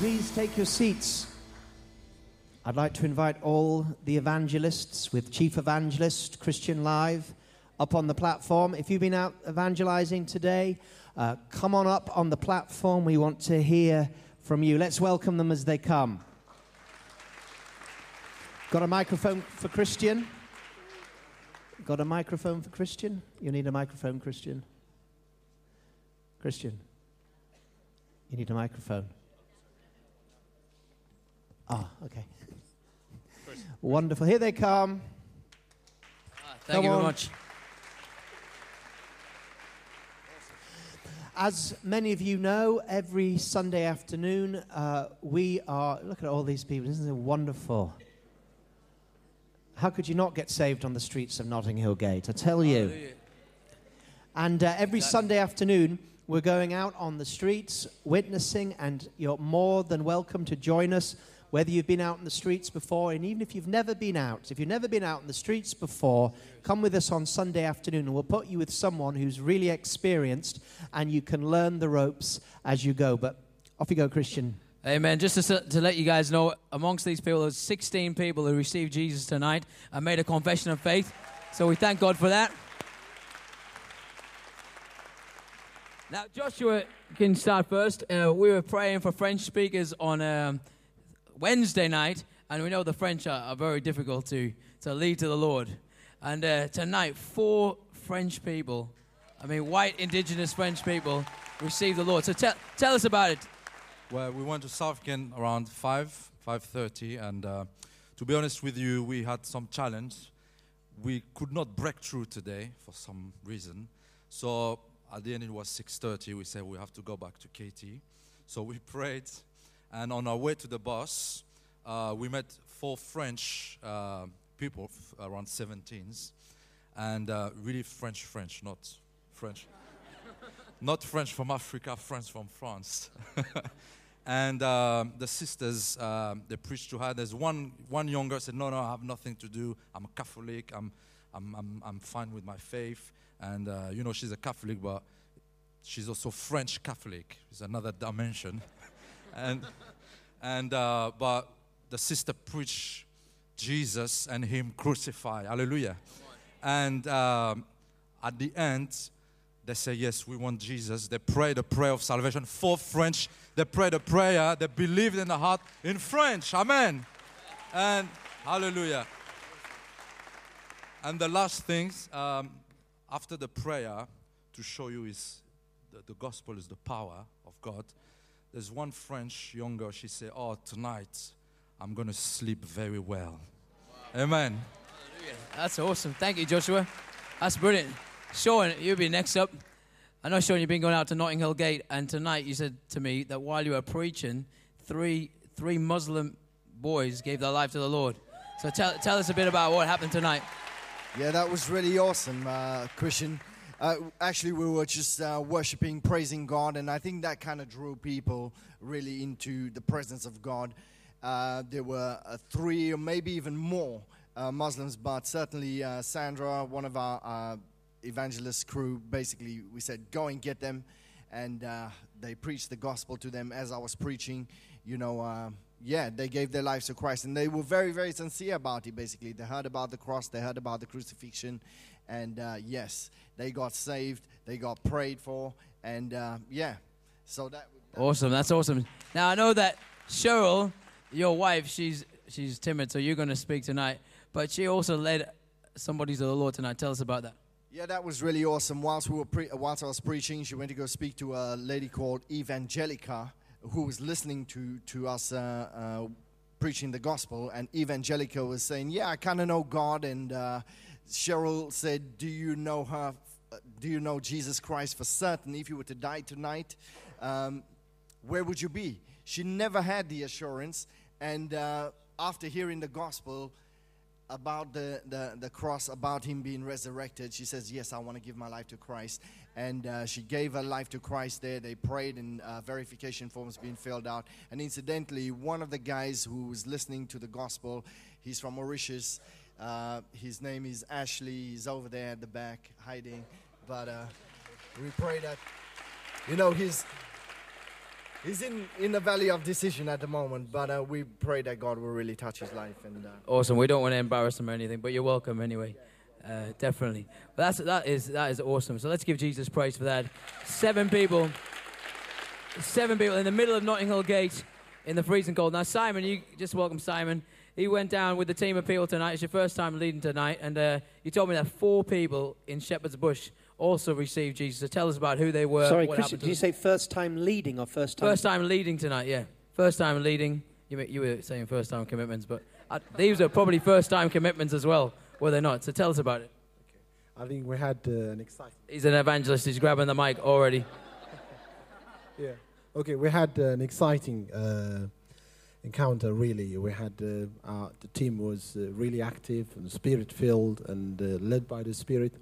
please take your seats. I'd like to invite all the evangelists with Chief Evangelist Christian Live up on the platform. If you've been out evangelizing today, uh, come on up on the platform. We want to hear from you. Let's welcome them as they come. Got a microphone for Christian? Got a microphone for Christian? You need a microphone, Christian? Christian, you need a microphone. Ah, okay. Wonderful. Here they come. Ah, thank Come you very much. As many of you know, every Sunday afternoon uh, we are. Look at all these people. Isn't it wonderful? How could you not get saved on the streets of Notting Hill Gate? I tell you. Hallelujah. And uh, every Exactly. Sunday afternoon, we're going out on the streets witnessing, and you're more than welcome to join us, whether you've been out in the streets before, and even if you've never been out. If you've never been out in the streets before, come with us on Sunday afternoon, and we'll put you with someone who's really experienced, and you can learn the ropes as you go. But off you go, Christian. Amen. Just to, to let you guys know, amongst these people, there's 16 people who received Jesus tonight and made a confession of faith. So we thank God for that. Now, Joshua can start first. Uh, we were praying for French speakers on um, Wednesday night, and we know the French are, are very difficult to, to lead to the Lord. And uh, tonight, four French people, I mean, white indigenous French people, received the Lord. So tell, tell us about it. Well, we went to Southgate around 5, 5.30, and uh, to be honest with you, we had some challenge. We could not break through today for some reason. So at the end it was 6.30. We said we have to go back to KT. So we prayed, and on our way to the bus, uh, we met four French uh, people, around 17s, and uh, really French, French, not French. not French from Africa, French from France. and um, the sisters um, they preached to her. There's one one younger said no no i have nothing to do. I'm a catholic. I'm i'm i'm, I'm fine with my faith. And uh, you know she's a catholic but she's also french catholic. It's another dimension and and uh, but the sister preached jesus and him crucified hallelujah and um, at the end they say, Yes, we want Jesus. They pray the prayer of salvation. For French, they pray the prayer. They believed in the heart in French. Amen. And hallelujah. And the last things, um, after the prayer, to show you is the, the gospel is the power of God. There's one French young girl, she said, Oh, tonight I'm going to sleep very well. Amen. That's awesome. Thank you, Joshua. That's brilliant. Sean, you'll be next up. I know, Sean, you've been going out to Notting Hill Gate, and tonight you said to me that while you were preaching, three, three Muslim boys gave their life to the Lord. So tell, tell us a bit about what happened tonight. Yeah, that was really awesome, uh, Christian. Uh, actually, we were just uh, worshiping, praising God, and I think that kind of drew people really into the presence of God. Uh, there were uh, three or maybe even more uh, Muslims, but certainly uh, Sandra, one of our evangelist crew, basically we said, go and get them. And they preached the gospel to them as I was preaching. You know, yeah, they gave their lives to Christ. And they were very, very sincere about it, basically. They heard about the cross, they heard about the crucifixion. And uh, yes, they got saved, they got prayed for. And uh, yeah, so that. that Awesome. That's awesome. Now, I know that Cheryl, your wife, she's, she's timid, so you're going to speak tonight. But she also led somebody to the Lord tonight. Tell us about that. Yeah, that was really awesome. Whilst we were pre- whilst I was preaching, she went to go speak to a lady called Evangelica, who was listening to to us uh, uh, preaching the gospel. And Evangelica was saying, "Yeah, I kind of know God." And uh, Cheryl said, "Do you know her? uh, Do you know Jesus Christ for certain? If you were to die tonight, um, where would you be?" She never had the assurance, and uh, after hearing the gospel about the, the, the cross, about him being resurrected, she says, Yes, I want to give my life to Christ. And uh, she gave her life to Christ there. They prayed, and uh, verification forms being filled out. And incidentally, one of the guys who was listening to the gospel, he's from Mauritius. Uh, his name is Ashley. He's over there at the back hiding. But uh, we pray that, you know, he's He's in, in the valley of decision at the moment, but uh, we pray that God will really touch his life. And uh, Awesome. We don't want to embarrass him or anything, but you're welcome anyway. Uh, definitely. But that's that is that is awesome. So let's give Jesus praise for that. Seven people, seven people in the middle of Notting Hill Gate in the freezing cold. Now Simon, you just welcome Simon. He went down with the team of people tonight. It's your first time leading tonight, and uh, you told me that four people in Shepherd's Bush also received Jesus. So tell us about who they were. Sorry, what Chris, did you them. say first time leading or first time? First time leading tonight, yeah. First time leading. You, you were saying first time commitments, but uh, these are probably first time commitments as well, were they not? So tell us about it. Okay. I think we had uh, an exciting. He's an evangelist. He's grabbing the mic already. Yeah. Okay, we had uh, an exciting uh, encounter. Really, we had uh, our, the team was uh, really active and spirit filled and uh, led by the Spirit.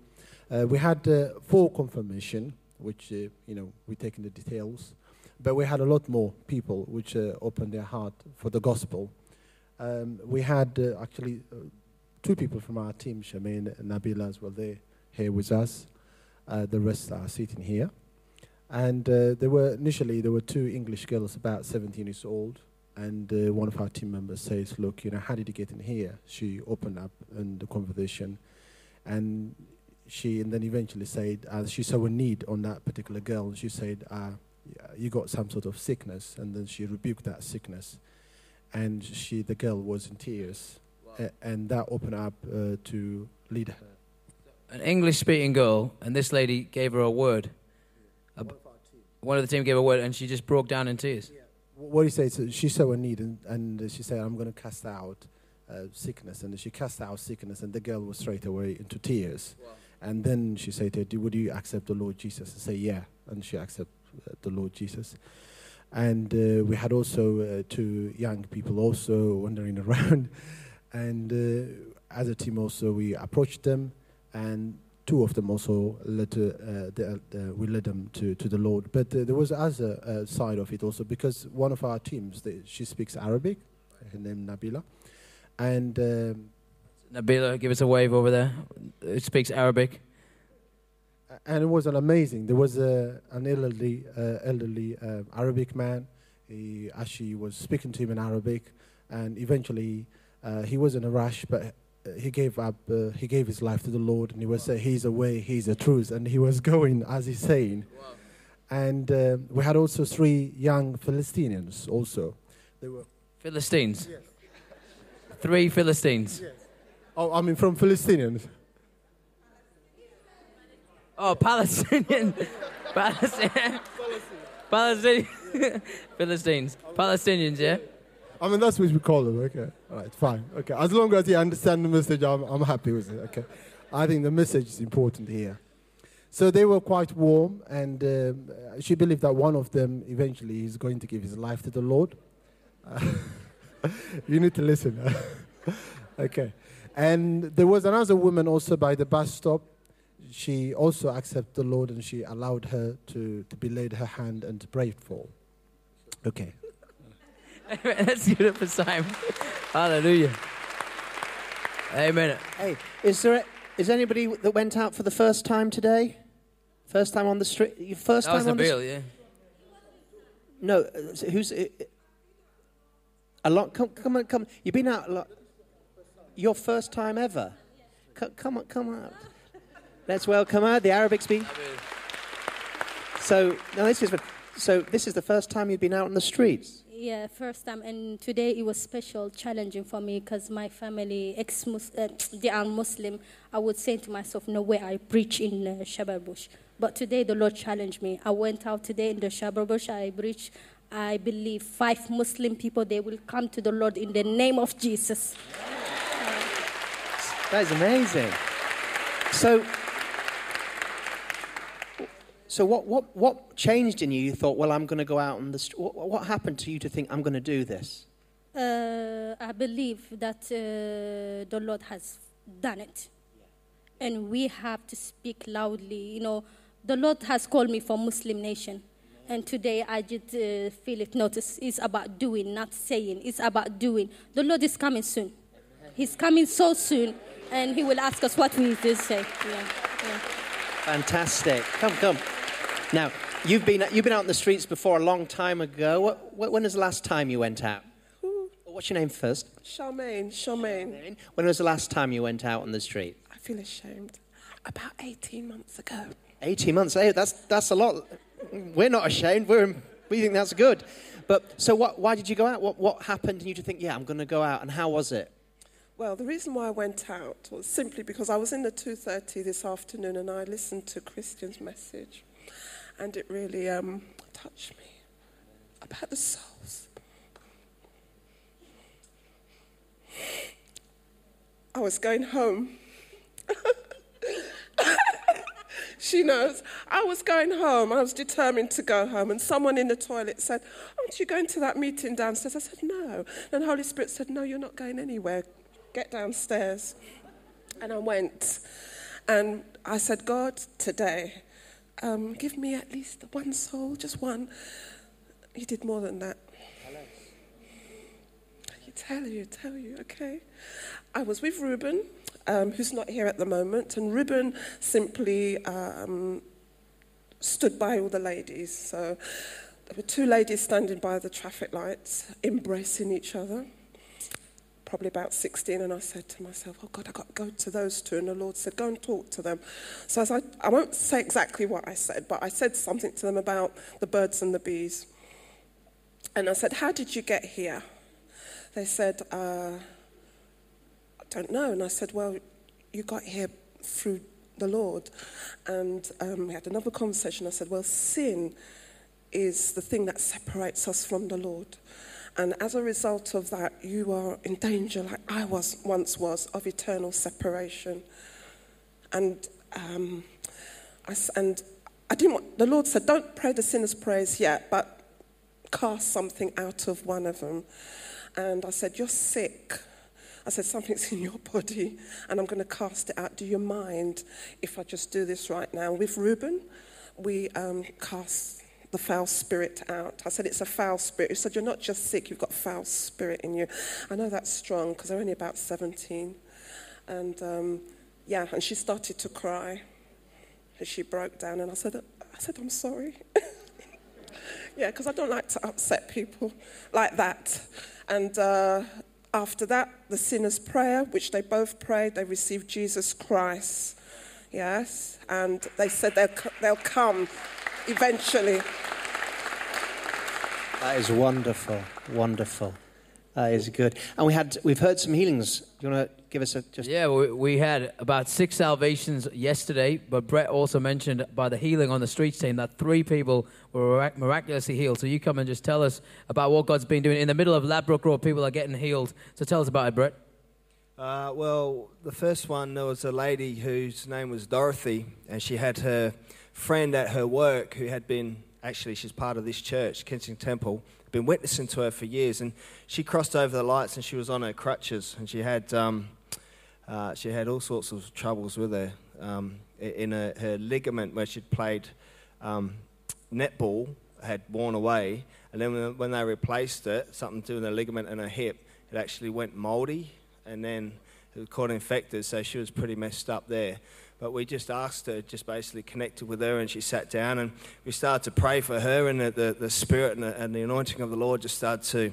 We had four confirmation, which you know we take in the details, but we had a lot more people which opened their heart for the gospel. Um, we had actually two people from our team, Shamin and Nabila, as well. They here with us. Uh, the rest are sitting here. And uh, there were initially there were two English girls about 17 years old, and uh, one of our team members says, "Look, you know, how did you get in here?" She opened up in the conversation, and she and then eventually said, uh, she saw a need on that particular girl. She said, uh, "You got some sort of sickness," and then she rebuked that sickness, and she the girl was in tears, A- and that opened up uh, to lead her. An English speaking girl, and this lady gave her a word. A b- one of the team gave her a word, and she just broke down in tears. What he says, she saw a need, and, and she said, "I'm going to cast out uh, sickness," and she cast out sickness, and the girl was straight away into tears. And then she said, to her, "Would you accept the Lord Jesus?" And say, "Yeah," and she accepted uh, the Lord Jesus. And uh, we had also uh, two young people also wandering around, and uh, as a team also we approached them, and two of them also led to, uh, the, uh, we led them to, to the Lord. But uh, there was other uh, side of it also because one of our teams, they, she speaks Arabic, her name Nabila, and um, Nabila, give us a wave over there. Who speaks Arabic? and it was an amazing. There was a, an elderly, uh, elderly uh, Arabic man. He actually was speaking to him in Arabic, and eventually uh, he was in a rush, but he gave up. Uh, he gave his life to the Lord, and he was saying, "He's a way, He's a truth," and he was going as he's saying. And uh, we had also three young Philistines. Also, they were. Philistines. Yes. Three Philistines. Oh, I mean from Philistines. Oh, Palestinian. Palestinian. Palestinian. Philistines. Palestinians, yeah? I mean, that's what we call them. Okay. All right, fine. Okay. As long as you understand the message, I'm, I'm happy with it. Okay. I think the message is important here. So they were quite warm, and um, she believed that one of them eventually is going to give his life to the Lord. You need to listen. okay. And there was another woman also by the bus stop. She also accepted the Lord, and she allowed her to, to be laid her hand and to pray for. Okay. Let's give it up for Simon. Hallelujah. Amen. Hey, is there is anybody that went out for the first time today? First time on the street? Your first That was time on the Nabil, yeah. No, uh, who's uh, a lot? Come, come on, come. You've been out a lot. Your first time ever. Come, come on, come out. Let's welcome her, the Arabic speaker. So, no, this is so. This is the first time you've been out on the streets. Yeah, first time, and today it was special, challenging for me because my family, ex uh, they are Muslim. I would say to myself, no way I preach in uh, Shabar Bush. But today the Lord challenged me. I went out today in the Shabar Bush. I preached. I believe five Muslim people they will come to the Lord in the name of Jesus. That is amazing. So, so what, what, what changed in you? You thought, well, I'm going to go out on the street. What, what happened to you to think I'm going to do this? Uh, I believe that uh, the Lord has done it. And we have to speak loudly. You know, the Lord has called me for Muslim nation. And today I just uh, feel it notice. It's about doing, not saying. It's about doing. The Lord is coming soon. He's coming so soon. And he will ask us what we need to say. Yeah. Fantastic. Come, come. Now, You've been, you've been out in the streets before a long time ago. What, what, when was the last time you went out? What's your name first? Charmaine, Charmaine. When was the last time you went out on the street? I feel ashamed. About 18 months ago. 18 months. Hey, that's, that's a lot. We're not ashamed. We're, we think that's good. But so what, why did you go out? What, what happened and you to think, yeah, I'm going to go out? And how was it? Well, the reason why I went out was simply because I was in the 2.30 this afternoon and I listened to Christian's message. And it really um, touched me about the souls. I was going home. she knows. I was going home. I was determined to go home. And someone in the toilet said, Aren't you going to that meeting downstairs? I said, No. And Holy Spirit said, No, you're not going anywhere. Get downstairs. And I went. And I said, God, today, um, give me at least one soul, just one. He did more than that. I tell you, tell you, okay? I was with Ruben, um, who's not here at the moment, and Ruben simply um, stood by all the ladies. So there were two ladies standing by the traffic lights, embracing each other. Probably about 16, and I said to myself, Oh God, I've got to go to those two. And the Lord said, Go and talk to them. So I, I won't say exactly what I said, but I said something to them about the birds and the bees. And I said, How did you get here? They said, uh, I don't know. And I said, Well, you got here through the Lord. And um, we had another conversation. I said, Well, sin is the thing that separates us from the Lord. And as a result of that, you are in danger, like I was once was, of eternal separation. And um, I, and I didn't. Want, the Lord said, "Don't pray the sinner's prayers yet, but cast something out of one of them." And I said, "You're sick." I said, Something's in your body, and I'm going to cast it out. Do you mind if I just do this right now? With Reuben, we um, cast the foul spirit out. I said, It's a foul spirit. He said, You're not just sick, you've got foul spirit in you. I know that's strong because they're only about 17. And um, yeah, and she started to cry. She broke down, and I said, I said, I'm sorry. yeah, because I don't like to upset people like that. And uh, after that, the sinner's prayer, which they both prayed, they received Jesus Christ. Yes, and they said they'll, they'll come eventually. That is wonderful, wonderful. That is good. And we had, we've heard some healings. Do you want to give us a just? Yeah, we, we had about six salvations yesterday, but Brett also mentioned by the healing on the streets team that three people were miraculously healed. So you come and just tell us about what God's been doing in the middle of Ladbroke Road. People are getting healed. So tell us about it, Brett. Uh, well, the first one there was a lady whose name was Dorothy, and she had her friend at her work who had been actually she's part of this church, Kensington Temple been witnessing to her for years. And she crossed over the lights and she was on her crutches and she had, um, uh, she had all sorts of troubles with her um, in a, her ligament where she'd played um, netball had worn away. And then when they replaced it, something to do with the ligament in her hip, it actually went moldy and then it caught infected. So she was pretty messed up there. But we just asked her, just basically connected with her, and she sat down and we started to pray for her, and the, the, the Spirit and the, and the anointing of the Lord just started to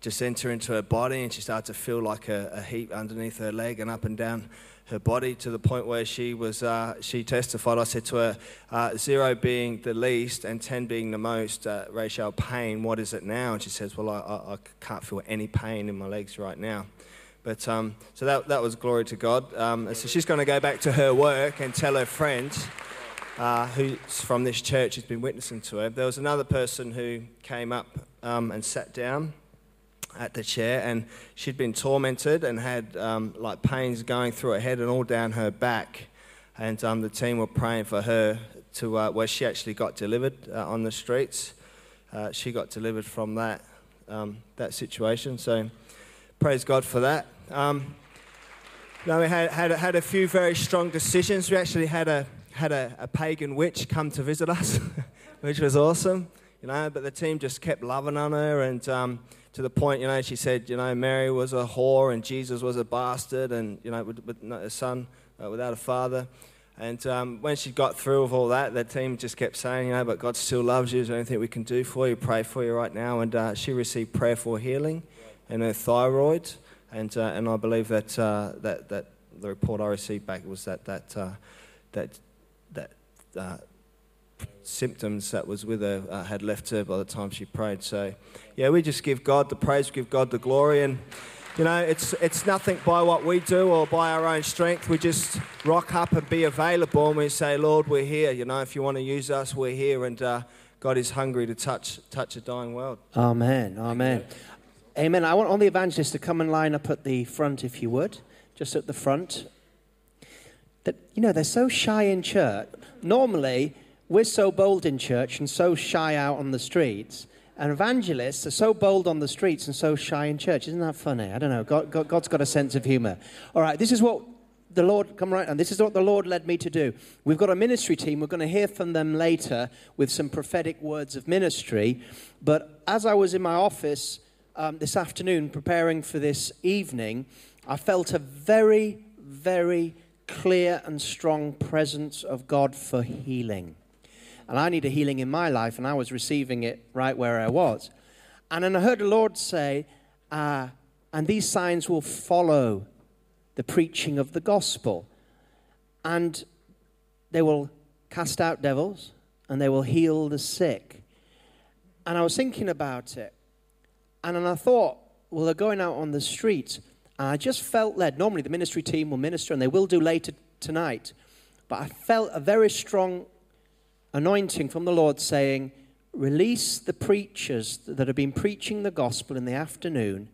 just enter into her body, and she started to feel like a, a heat underneath her leg and up and down her body to the point where she was uh, she testified. I said to her uh, zero being the least and 10 being the most uh, Rachel pain what is it now? And she says well I, I, I can't feel any pain in my legs right now but um, so that, that was glory to God. Um, so she's going to go back to her work and tell her friends uh, who's from this church who's been witnessing to her. There was another person who came up um, and sat down at the chair, and she'd been tormented and had um, like pains going through her head and all down her back. And um, the team were praying for her to uh, where she actually got delivered uh, on the streets. Uh, she got delivered from that um, that situation. So praise God for that. Um, now we had, had, had a few very strong decisions. We actually had a, had a, a pagan witch come to visit us, which was awesome, you know, but the team just kept loving on her and um, to the point, you know, she said, you know, Mary was a whore and Jesus was a bastard and, you know, with, with a son uh, without a father. And um, when she got through with all that, the team just kept saying, you know, but God still loves you. Is there anything we can do for you? Pray for you right now. And uh, she received prayer for healing and her thyroid. And, uh, and I believe that, uh, that, that the report I received back was that, that, uh, that, that uh, symptoms that was with her uh, had left her by the time she prayed. So, yeah, we just give God the praise, give God the glory. And, you know, it's, it's nothing by what we do or by our own strength. We just rock up and be available and we say, Lord, we're here. You know, if you want to use us, we're here. And uh, God is hungry to touch, touch a dying world. Amen. Amen. Amen. I want all the evangelists to come and line up at the front, if you would, just at the front. That you know they're so shy in church. Normally, we're so bold in church and so shy out on the streets. And evangelists are so bold on the streets and so shy in church. Isn't that funny? I don't know. God, God, God's got a sense of humor. All right, this is what the Lord, come right, and this is what the Lord led me to do. We've got a ministry team. We're going to hear from them later with some prophetic words of ministry. But as I was in my office um, this afternoon preparing for this evening, I felt a very, very clear and strong presence of God for healing. And I need a healing in my life, and I was receiving it right where I was. And then I heard the Lord say, uh, and these signs will follow the preaching of the gospel. And they will cast out devils, and they will heal the sick. And I was thinking about it. And then I thought, well, they're going out on the streets. And I just felt led. Normally, the ministry team will minister, and they will do later tonight. But I felt a very strong anointing from the Lord saying, Release the preachers that have been preaching the gospel in the afternoon.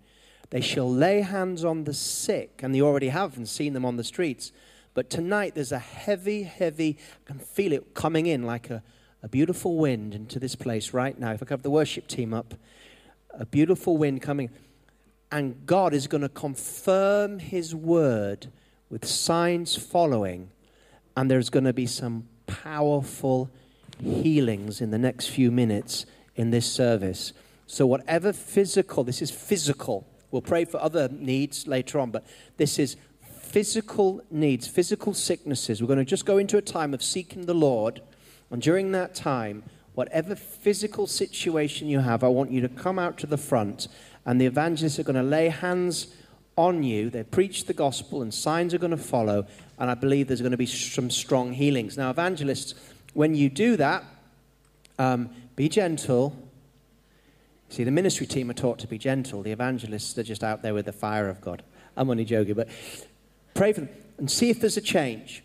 They shall lay hands on the sick, and they already have and seen them on the streets. But tonight there's a heavy, heavy, I can feel it coming in like a, a beautiful wind into this place right now. If I could have the worship team up, a beautiful wind coming. And God is going to confirm his word with signs following, and there's going to be some powerful healings in the next few minutes in this service. So, whatever physical, this is physical. We'll pray for other needs later on, but this is physical needs, physical sicknesses. We're going to just go into a time of seeking the Lord. And during that time, whatever physical situation you have, I want you to come out to the front, and the evangelists are going to lay hands on you. They preach the gospel, and signs are going to follow. And I believe there's going to be some strong healings. Now, evangelists, when you do that, um, be gentle. See, the ministry team are taught to be gentle. The evangelists are just out there with the fire of God. I'm only joking, but pray for them and see if there's a change.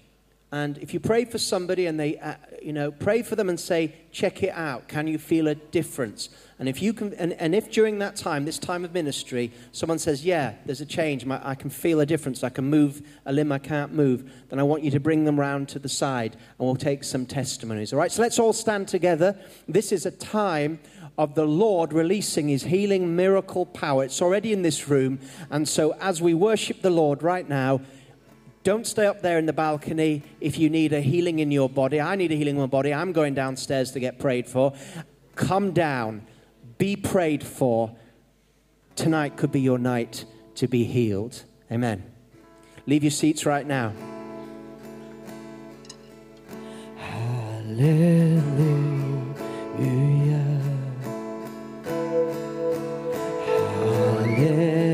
And if you pray for somebody and they, uh, you know, pray for them and say, check it out. Can you feel a difference? And if you can, and, and if during that time, this time of ministry, someone says, yeah, there's a change, My, I can feel a difference, I can move a limb I can't move, then I want you to bring them round to the side and we'll take some testimonies. All right, so let's all stand together. This is a time of the Lord releasing his healing miracle power. It's already in this room. And so as we worship the Lord right now, don't stay up there in the balcony if you need a healing in your body. I need a healing in my body. I'm going downstairs to get prayed for. Come down, be prayed for. Tonight could be your night to be healed. Amen. Leave your seats right now. Hallelujah. Be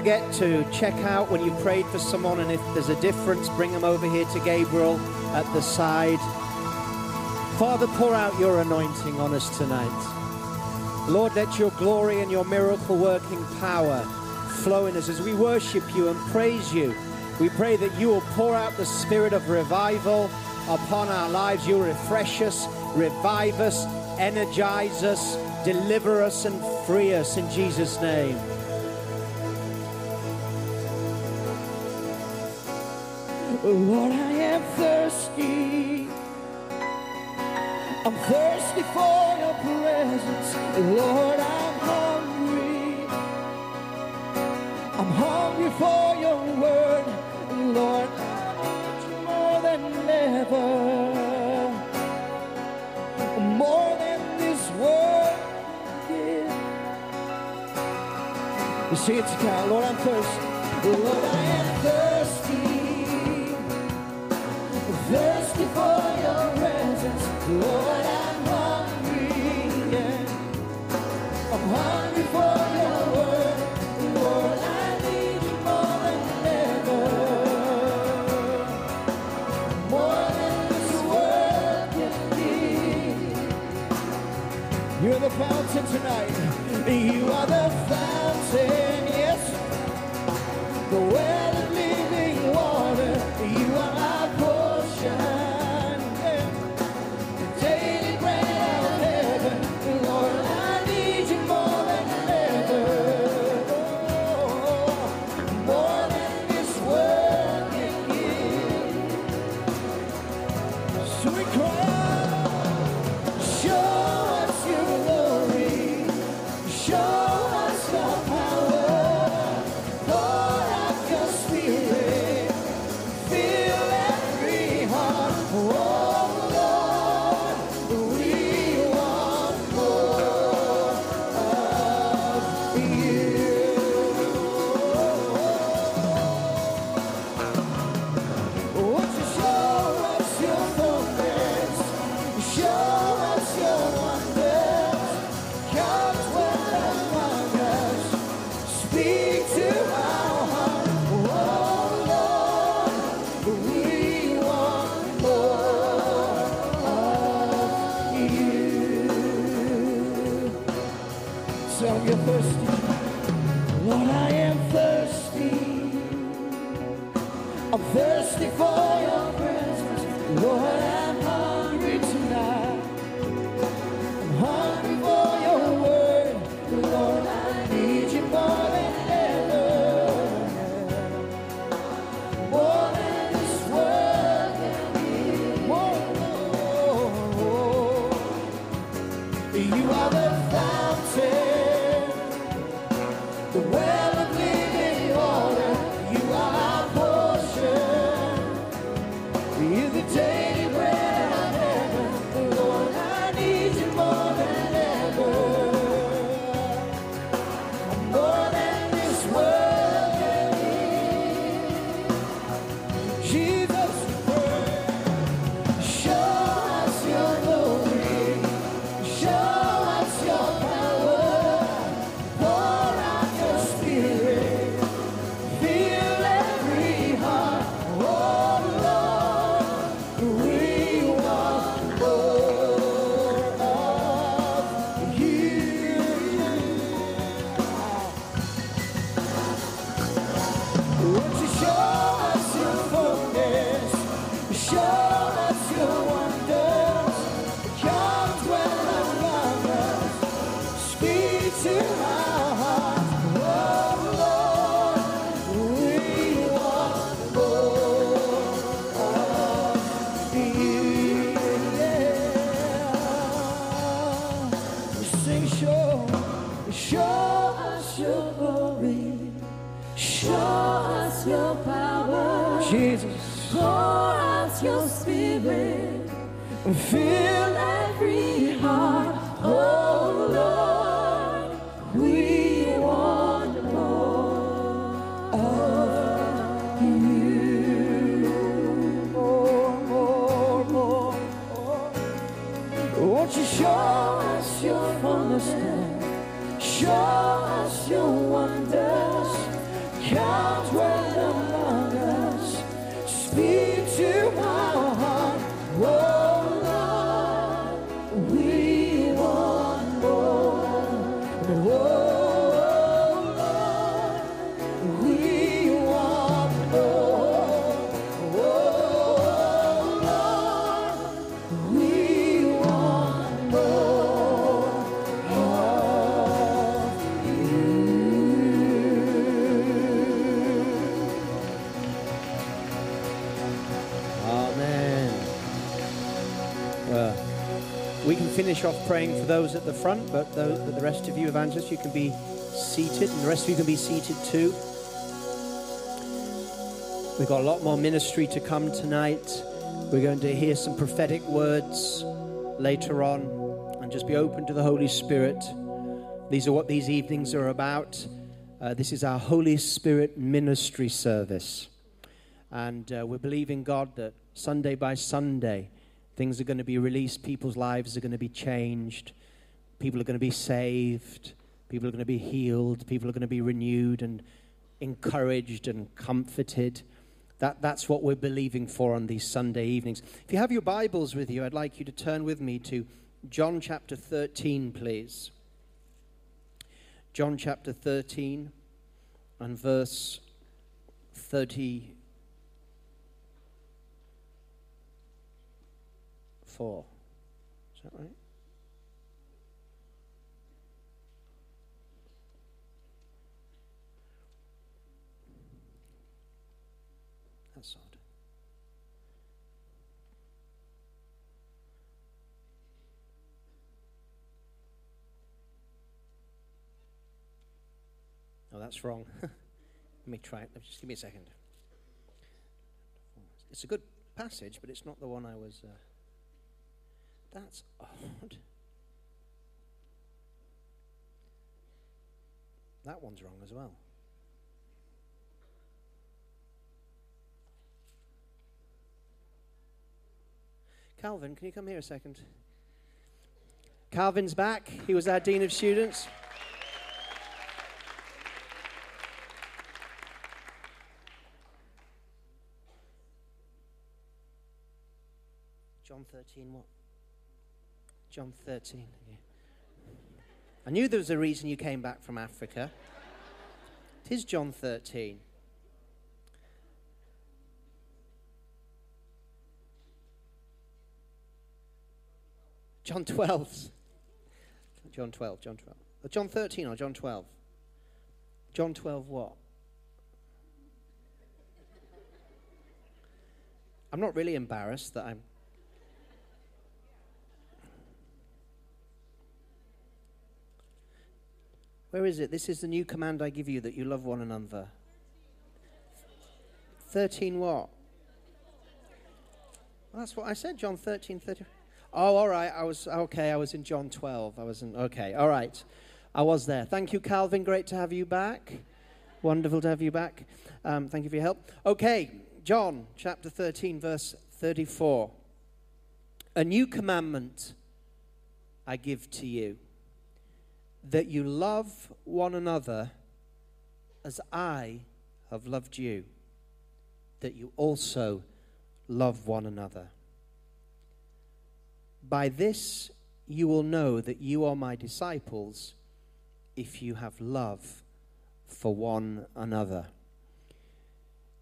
forget to check out when you prayed for someone, and if there's a difference, bring them over here to Gabriel at the side. Father, pour out your anointing on us tonight. Lord, let your glory and your miracle working power flow in us as we worship you and praise you. We pray that you will pour out the spirit of revival upon our lives. You'll refresh us, revive us, energize us, deliver us, and free us in Jesus' name. Give. Sing it together. Lord, I'm thirsty. Lord, I am thirsty thirsty for your presence. Lord, I'm hungry. Yeah. I'm hungry for your word. Lord, I need you more than ever. More than this world can give. You're the fountain tonight. You finish off praying for those at the front, but but the rest of you evangelists, you can be seated, and the rest of you can be seated too. We've got a lot more ministry to come tonight. We're going to hear some prophetic words later on, and just be open to the Holy Spirit. These are what these evenings are about. Uh, this is our Holy Spirit ministry service. And uh, we're believing God that Sunday by Sunday, things are going to be released, people's lives are going to be changed, people are going to be saved, people are going to be healed, people are going to be renewed and encouraged and comforted. That, that's what we're believing for on these Sunday evenings. If you have your Bibles with you, I'd like you to turn with me to John chapter 13, please. John chapter 13 and verse 30. Four. Is that right? That's odd. Oh, that's wrong. Let me try it. Just give me a second. It's a good passage, but it's not the one I was. Uh, that's odd. That one's wrong as well. Calvin, can you come here a second? Calvin's back. He was our Dean of Students. John 13, what? John 13. Yeah. I knew there was a reason you came back from Africa. It is John 13. John 12. John 12, John 12. Uh, John 13 or John 12? John 12 what? I'm not really embarrassed that I'm Where is it? This is the new command I give you that you love one another. 13 what? Well, that's what I said, John 13, 13. Oh, all right. I was, okay, I was in John 12. I was in, okay, all right. I was there. Thank you, Calvin. Great to have you back. Wonderful to have you back. Um, thank you for your help. Okay, John chapter 13, verse 34. A new commandment I give to you that you love one another as I have loved you, that you also love one another. By this you will know that you are my disciples if you have love for one another.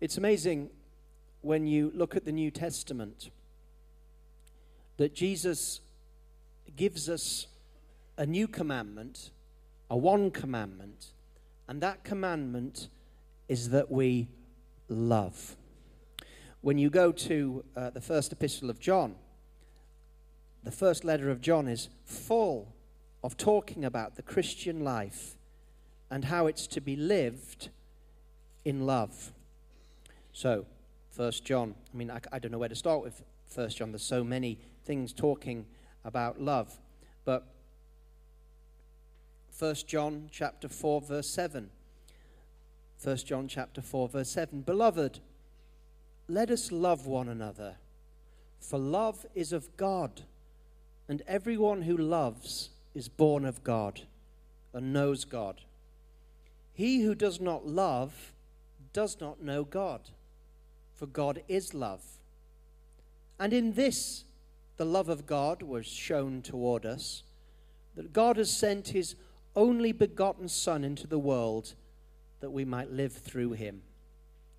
It's amazing when you look at the New Testament that Jesus gives us a new commandment, a one commandment, and that commandment is that we love. When you go to uh, the first epistle of John, the first letter of John is full of talking about the Christian life and how it's to be lived in love. So, First John. I mean, I, I don't know where to start with First John. There's so many things talking about love, but First John chapter four verse seven. First John chapter four verse seven. Beloved, let us love one another, for love is of God, and everyone who loves is born of God and knows God. He who does not love does not know God, for God is love. And in this, the love of God was shown toward us, that God has sent his only begotten Son into the world that we might live through him.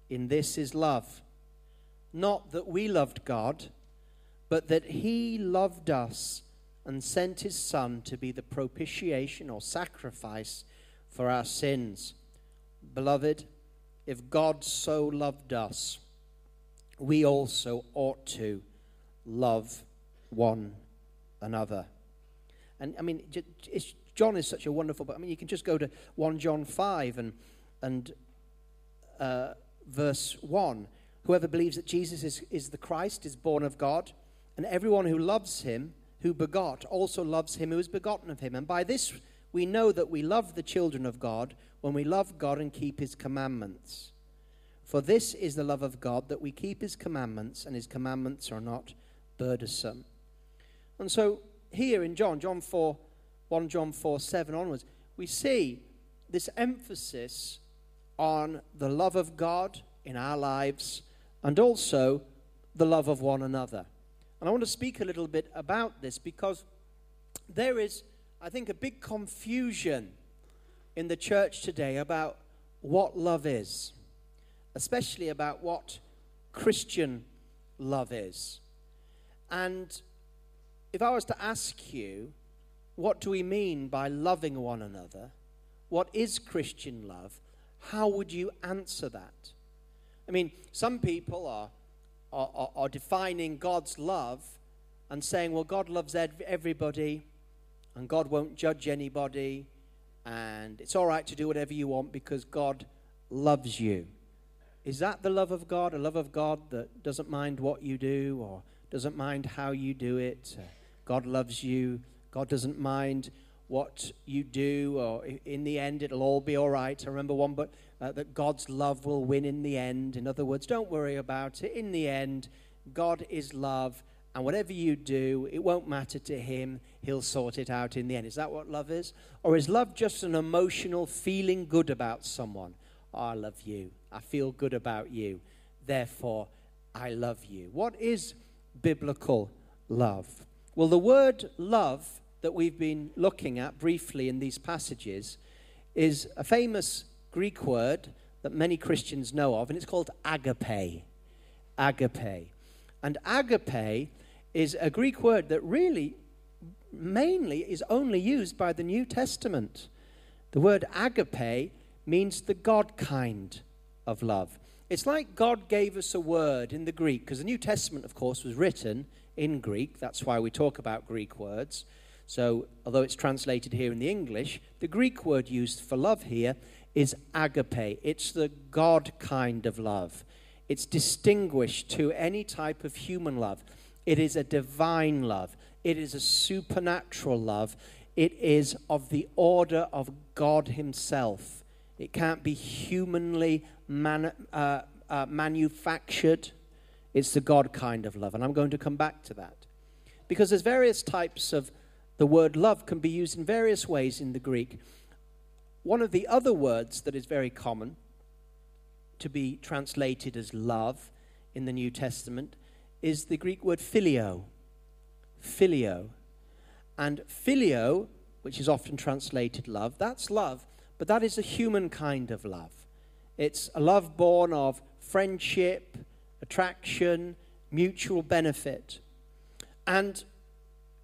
In this is love. Not that we loved God, but that he loved us and sent his Son to be the propitiation or sacrifice for our sins. Beloved, if God so loved us, we also ought to love one another. And I mean, John is such a wonderful book. I mean, you can just go to 1 John 5 and, and uh, verse 1. Whoever believes that Jesus is, is the Christ is born of God, and everyone who loves him, who begot, also loves him who is begotten of him. And by this we know that we love the children of God when we love God and keep his commandments. For this is the love of God, that we keep his commandments, and his commandments are not burdensome. And so here in John, John 4, 1 John 4, 7 onwards, we see this emphasis on the love of God in our lives and also the love of one another. And I want to speak a little bit about this because there is, I think, a big confusion in the church today about what love is especially about what Christian love is. And if I was to ask you, what do we mean by loving one another? What is Christian love? How would you answer that? I mean, some people are, are, are defining God's love and saying, well, God loves everybody and God won't judge anybody and it's all right to do whatever you want because God loves you. Is that the love of God? A love of God that doesn't mind what you do or doesn't mind how you do it? Uh, God loves you. God doesn't mind what you do, or in the end, it'll all be all right. I remember one, but uh, that God's love will win in the end. In other words, don't worry about it. In the end, God is love, and whatever you do, it won't matter to Him. He'll sort it out in the end. Is that what love is? Or is love just an emotional feeling good about someone? Oh, I love you. I feel good about you. Therefore, I love you. What is biblical love? Well, the word love that we've been looking at briefly in these passages is a famous Greek word that many Christians know of, and it's called agape. Agape. And agape is a Greek word that really mainly is only used by the New Testament. The word agape means the God kind of love. It's like God gave us a word in the Greek, because the New Testament, of course, was written in Greek. That's why we talk about Greek words. So, although it's translated here in the English, the Greek word used for love here is agape. It's the God kind of love. It's distinguished to any type of human love. It is a divine love. It is a supernatural love. It is of the order of God Himself. It can't be humanly man, uh, uh, manufactured. It's the God kind of love. And I'm going to come back to that. Because there's various types of the word love can be used in various ways in the Greek. One of the other words that is very common to be translated as love in the New Testament is the Greek word phileo. Phileo. And phileo, which is often translated love, that's love, but that is a human kind of love. It's a love born of friendship, attraction, mutual benefit. And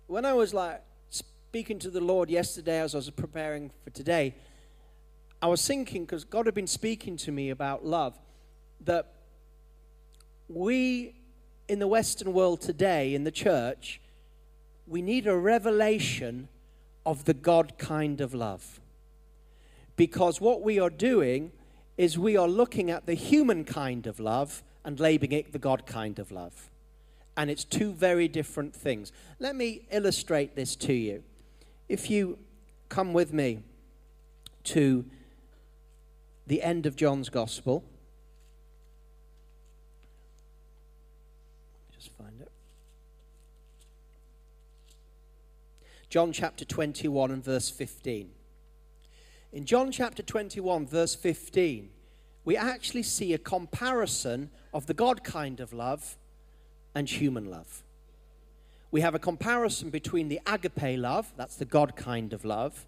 when I was like speaking to the Lord yesterday as I was preparing for today, I was thinking, because God had been speaking to me about love, that we in the Western world today, in the church, we need a revelation of the God kind of love. Because what we are doing is we are looking at the human kind of love and labeling it the God kind of love. And it's two very different things. Let me illustrate this to you. If you come with me to the end of John's Gospel, just find it. John chapter 21 and verse 15. In John chapter 21, verse 15, we actually see a comparison of the God kind of love and human love. We have a comparison between the agape love, that's the God kind of love,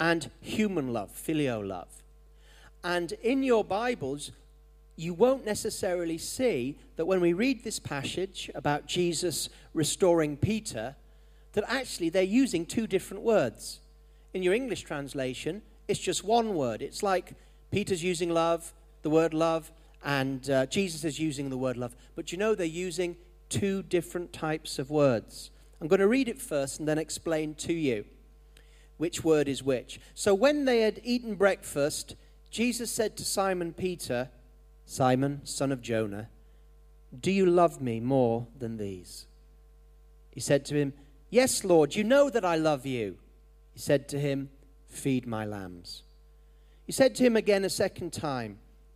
and human love, filial love. And in your Bibles, you won't necessarily see that when we read this passage about Jesus restoring Peter, that actually they're using two different words. In your English translation, it's just one word. It's like Peter's using love, the word love, and uh, Jesus is using the word love. But you know they're using two different types of words. I'm going to read it first and then explain to you which word is which. So when they had eaten breakfast, Jesus said to Simon Peter, Simon, son of Jonah, do you love me more than these? He said to him, Yes, Lord, you know that I love you. He said to him, Feed my lambs. He said to him again a second time,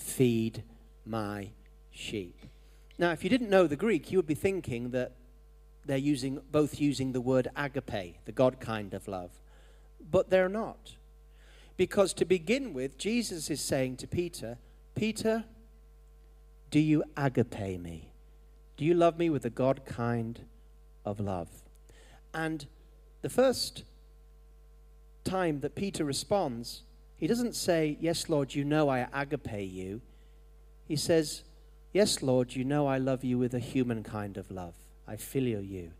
Feed my sheep. Now, if you didn't know the Greek, you would be thinking that they're using, both using the word agape, the God kind of love. But they're not. Because to begin with, Jesus is saying to Peter, Peter, do you agape me? Do you love me with the God kind of love? And the first time that Peter responds, he doesn't say, Yes, Lord, you know I agape you. He says, Yes, Lord, you know I love you with a human kind of love. I phileo you.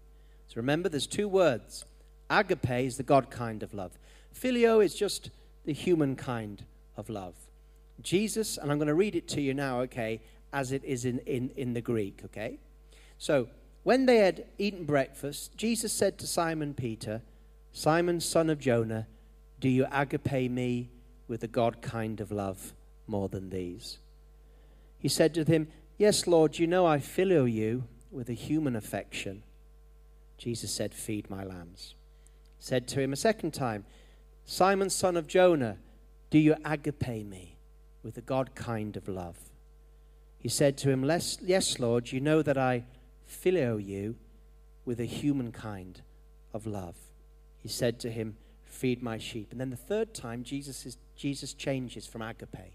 So remember, there's two words. Agape is the God kind of love. Phileo is just the human kind of love. Jesus, and I'm going to read it to you now, okay, as it is in, in, in the Greek, okay? So, when they had eaten breakfast, Jesus said to Simon Peter, Simon, son of Jonah, do you agape me with a God kind of love more than these? He said to him, Yes, Lord, you know I phileo you with a human affection. Jesus said, Feed my lambs. Said to him a second time, Simon, son of Jonah, do you agape me with a God kind of love? He said to him, Yes, Lord, you know that I phileo you with a human kind of love. He said to him, Feed my sheep. And then the third time, Jesus, is, Jesus changes from agape.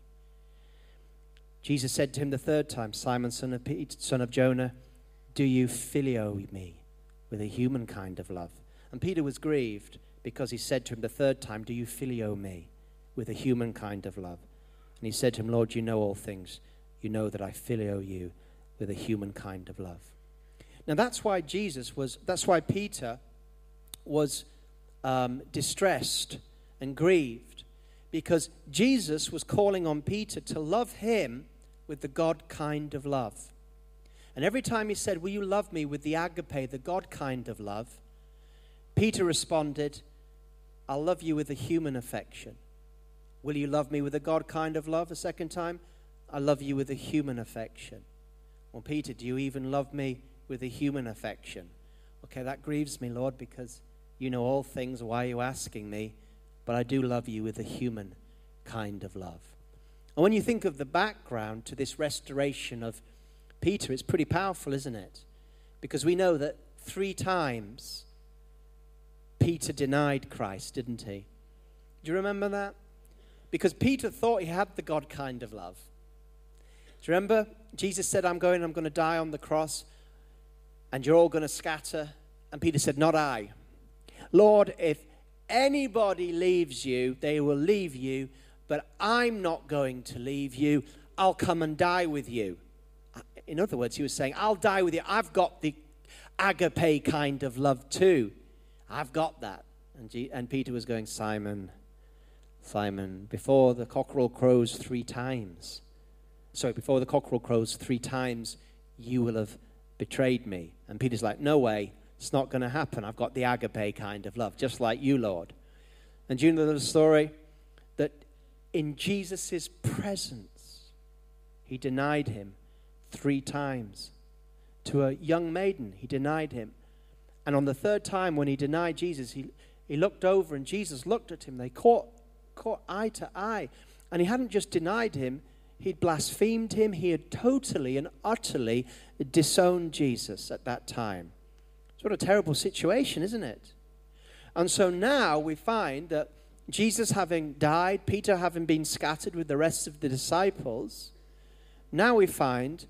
Jesus said to him the third time, Simon, son of, Peter, son of Jonah, do you phileo me with a human kind of love? And Peter was grieved because he said to him the third time, Do you phileo me with a human kind of love? And he said to him, Lord, you know all things. You know that I phileo you with a human kind of love. Now that's why Jesus was, that's why Peter was um, distressed and grieved because Jesus was calling on Peter to love him with the God kind of love. And every time he said, Will you love me with the agape, the God kind of love? Peter responded, I'll love you with a human affection. Will you love me with a God kind of love a second time? I love you with a human affection. Well, Peter, do you even love me with a human affection? Okay, that grieves me, Lord, because you know all things. Why are you asking me? But I do love you with a human kind of love. And when you think of the background to this restoration of Peter, it's pretty powerful, isn't it? Because we know that three times Peter denied Christ, didn't he? Do you remember that? Because Peter thought he had the God kind of love. Do you remember? Jesus said, I'm going, I'm going to die on the cross, and you're all going to scatter. And Peter said, Not I. Lord, if anybody leaves you, they will leave you but I'm not going to leave you. I'll come and die with you. Uh, in other words, he was saying, I'll die with you. I've got the agape kind of love too. I've got that. And, G- and Peter was going, Simon, Simon, before the cockerel crows three times, sorry, before the cockerel crows three times, you will have betrayed me. And Peter's like, No way, it's not going to happen. I've got the agape kind of love, just like you, Lord. And do you know the story? That in Jesus' presence, he denied him three times. To a young maiden, he denied him. And on the third time, when he denied Jesus, he, he looked over and Jesus looked at him. They caught, caught eye to eye. And he hadn't just denied him, he'd blasphemed him. He had totally and utterly disowned Jesus at that time. What a terrible situation, isn't it? And so now we find that Jesus having died, Peter having been scattered with the rest of the disciples, now we find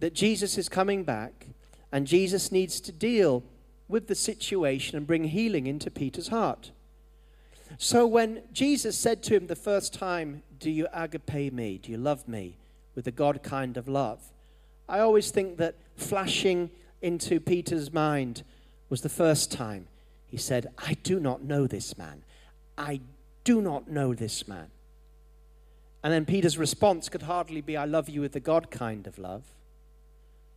that Jesus is coming back and Jesus needs to deal with the situation and bring healing into Peter's heart. So when Jesus said to him the first time, Do you agape me? Do you love me? With the God kind of love. I always think that flashing into Peter's mind was the first time he said, I do not know this man. I do not know this man. And then Peter's response could hardly be, I love you with the God kind of love.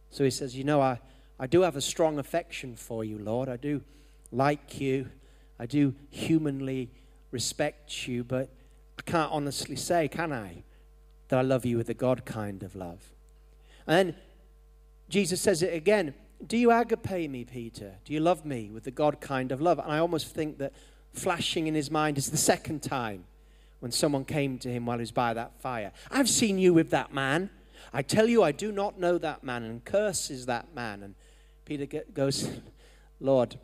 So he says, You know, I, I do have a strong affection for you, Lord. I do like you. I do humanly respect you, but I can't honestly say, can I, that I love you with the God kind of love. And then Jesus says it again Do you agape me, Peter? Do you love me with the God kind of love? And I almost think that flashing in his mind is the second time when someone came to him while he was by that fire. I've seen you with that man. I tell you, I do not know that man, and curses that man. And Peter goes, Lord,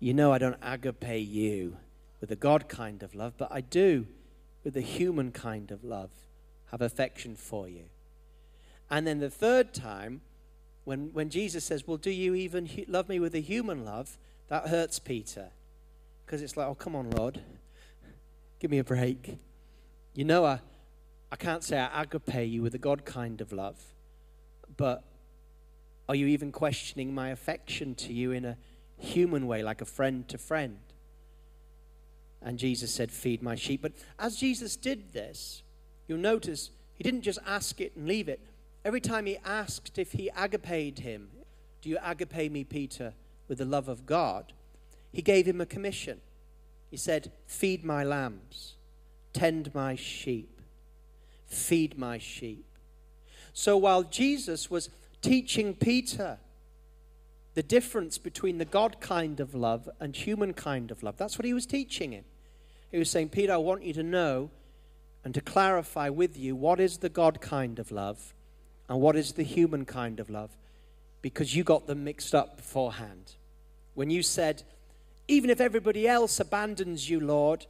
you know I don't agape you with the God kind of love, but I do with the human kind of love, have affection for you. And then the third time, when, when Jesus says, Well, do you even love me with a human love? That hurts Peter. Because it's like, Oh, come on, Lord. Give me a break. You know, I, I can't say I agape you with a God kind of love, but are you even questioning my affection to you in a human way, like a friend to friend? And Jesus said, Feed my sheep. But as Jesus did this, you'll notice he didn't just ask it and leave it. Every time he asked if he agaped him, Do you agape me, Peter, with the love of God? He gave him a commission. He said, Feed my lambs, tend my sheep, feed my sheep. So while Jesus was teaching Peter the difference between the God kind of love and human kind of love, that's what he was teaching him. He was saying, Peter, I want you to know and to clarify with you what is the God kind of love and what is the human kind of love because you got them mixed up beforehand. When you said, even if everybody else abandons you, Lord,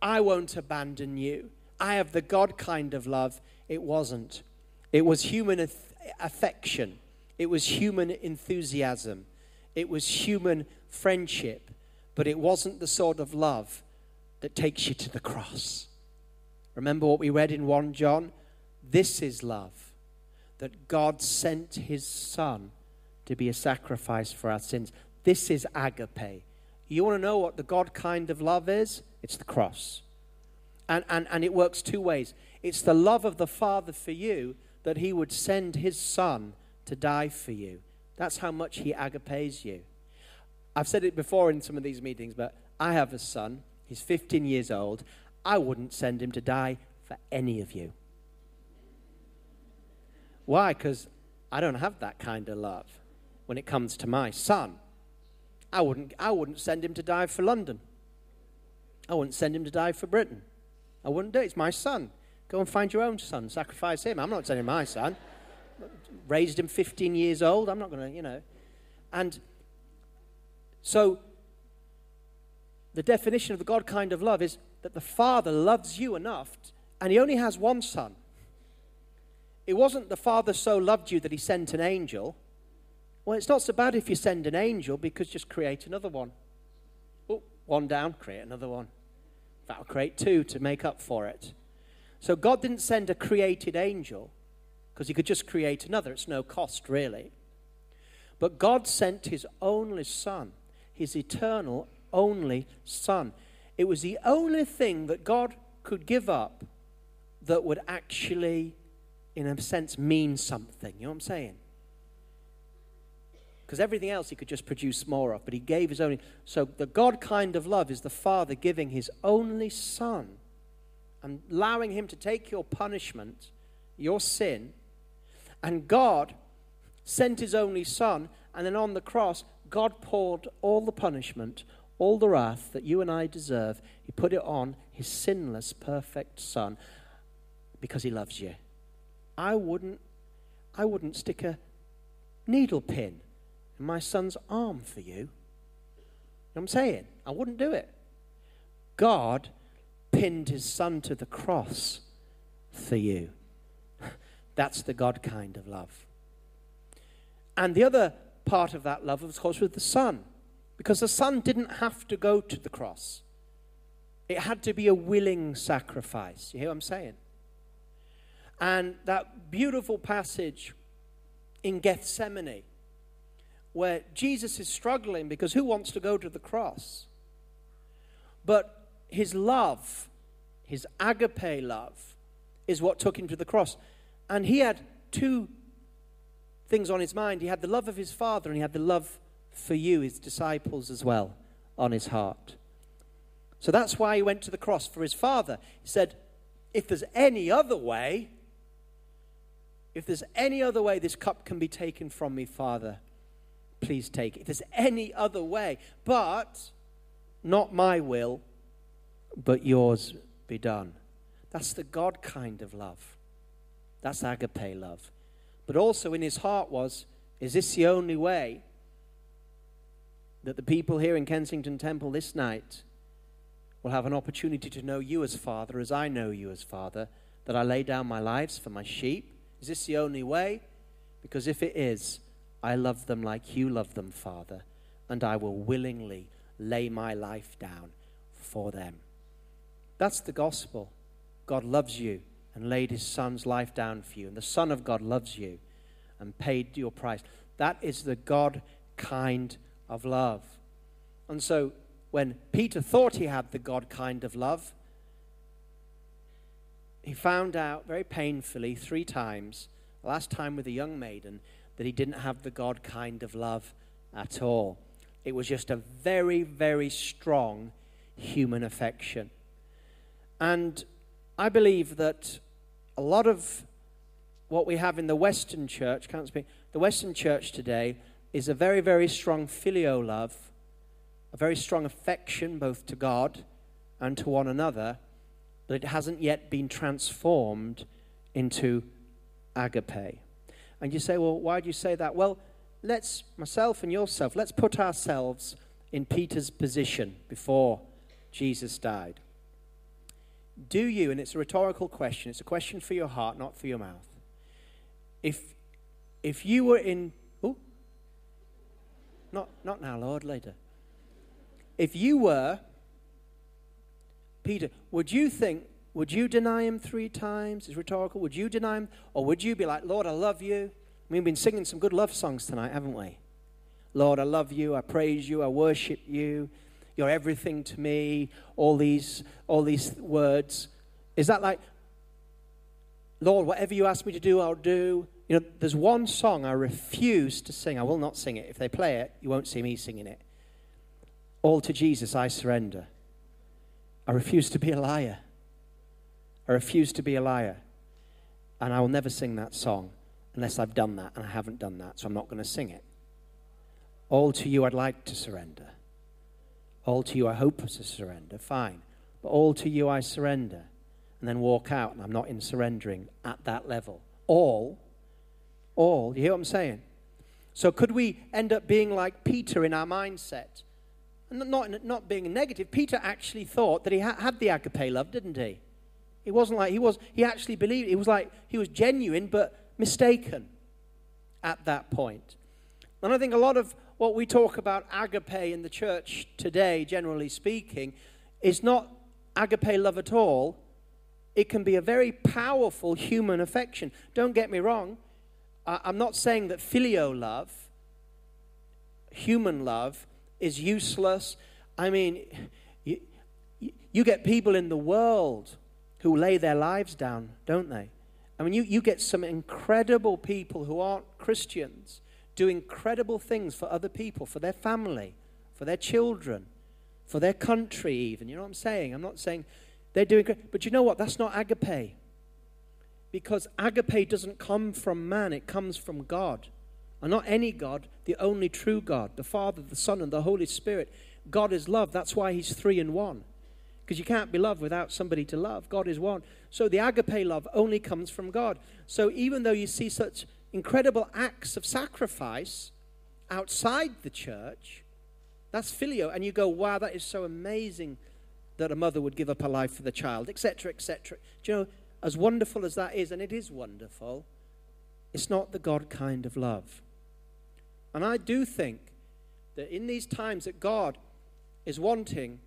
I won't abandon you. I have the God kind of love. It wasn't. It was human aff- affection, it was human enthusiasm, it was human friendship, but it wasn't the sort of love that takes you to the cross. Remember what we read in 1 John? This is love, that God sent his Son to be a sacrifice for our sins. This is agape. You want to know what the God kind of love is? It's the cross. And, and, and it works two ways. It's the love of the Father for you that he would send his Son to die for you. That's how much he agapes you. I've said it before in some of these meetings, but I have a son. He's 15 years old. I wouldn't send him to die for any of you. Why? Because I don't have that kind of love when it comes to my son. I wouldn't, I wouldn't send him to die for London. I wouldn't send him to die for Britain. I wouldn't do it. It's my son. Go and find your own son. Sacrifice him. I'm not sending my son. Raised him 15 years old. I'm not going to, you know. And so the definition of the God kind of love is that the Father loves you enough, and He only has one Son. It wasn't the Father so loved you that He sent an angel. Well, it's not so bad if you send an angel because just create another one. Oh, one down, create another one. That'll create two to make up for it. So God didn't send a created angel because he could just create another. It's no cost, really. But God sent his only son, his eternal only son. It was the only thing that God could give up that would actually, in a sense, mean something. You know what I'm saying? Because everything else he could just produce more of, but he gave his only. So the God kind of love is the Father giving his only Son and allowing him to take your punishment, your sin, and God sent his only Son, and then on the cross, God poured all the punishment, all the wrath that you and I deserve. He put it on his sinless, perfect Son because he loves you. I wouldn't, I wouldn't stick a needle pin in my son's arm for you. You know what I'm saying? I wouldn't do it. God pinned his son to the cross for you. That's the God kind of love. And the other part of that love, of course, was the Son. Because the Son didn't have to go to the cross, it had to be a willing sacrifice. You hear what I'm saying? And that beautiful passage in Gethsemane, where Jesus is struggling because who wants to go to the cross? But his love, his agape love, is what took him to the cross. And he had two things on his mind. He had the love of his father, and he had the love for you, his disciples, as well, on his heart. So that's why he went to the cross for his father. He said, If there's any other way, if there's any other way this cup can be taken from me, Father, please take it. If there's any other way, but not my will, but yours be done. That's the God kind of love. That's agape love. But also in his heart was, is this the only way that the people here in Kensington Temple this night will have an opportunity to know you as Father, as I know you as Father, that I lay down my lives for my sheep? Is this the only way? Because if it is, I love them like you love them, Father, and I will willingly lay my life down for them. That's the gospel. God loves you and laid his son's life down for you, and the Son of God loves you and paid your price. That is the God kind of love. And so when Peter thought he had the God kind of love, he found out very painfully three times, last time with a young maiden, that he didn't have the God kind of love at all. It was just a very, very strong human affection. And I believe that a lot of what we have in the Western church, can't speak, the Western church today is a very, very strong filial love, a very strong affection both to God and to one another, but it hasn't yet been transformed into agape. And you say, well, why do you say that? Well, let's, myself and yourself, let's put ourselves in Peter's position before Jesus died. Do you, and it's a rhetorical question, it's a question for your heart, not for your mouth. If, if you were in, oh, not, not now, Lord, later. If you were Peter, would you think, would you deny him three times? It's rhetorical. Would you deny him? Or would you be like, Lord, I love you? We've been singing some good love songs tonight, haven't we? Lord, I love you. I praise you. I worship you. You're everything to me. All these, all these words. Is that like, Lord, whatever you ask me to do, I'll do? You know, there's one song I refuse to sing. I will not sing it. If they play it, you won't see me singing it. All to Jesus I surrender. I refuse to be a liar. I refuse to be a liar. And I will never sing that song unless I've done that, and I haven't done that, so I'm not going to sing it. All to you I'd like to surrender. All to you I hope to surrender. Fine. But all to you I surrender. And then walk out, and I'm not in surrendering at that level. All, all, you hear what I'm saying? So could we end up being like Peter in our mindset? Not, not being negative, Peter actually thought that he ha- had the agape love, didn't he? It wasn't like he was, he actually believed, it was like he was genuine but mistaken at that point. And I think a lot of what we talk about agape in the church today, generally speaking, is not agape love at all, it can be a very powerful human affection. Don't get me wrong. I'm not saying that filial love, human love, is useless. I mean, you, you- get people in the world who lay their lives down, don't they? I mean, you, you get some incredible people who aren't Christians do incredible things for other people, for their family, for their children, for their country, even. You know what I'm saying? I'm not saying they're doing great. But you know what? That's not agape. Because agape doesn't come from man, it comes from God. And not any God, the only true God, the Father, the Son, and the Holy Spirit. God is love. That's why He's three in one. Because you can't be loved without somebody to love. God is one. So the agape love only comes from God. So even though you see such incredible acts of sacrifice outside the church, that's phileo. And you go, wow, that is so amazing that a mother would give up her life for the child, etc., etc. Do you know, as wonderful as that is, and it is wonderful, it's not the God kind of love. And I do think that in these times that God is wanting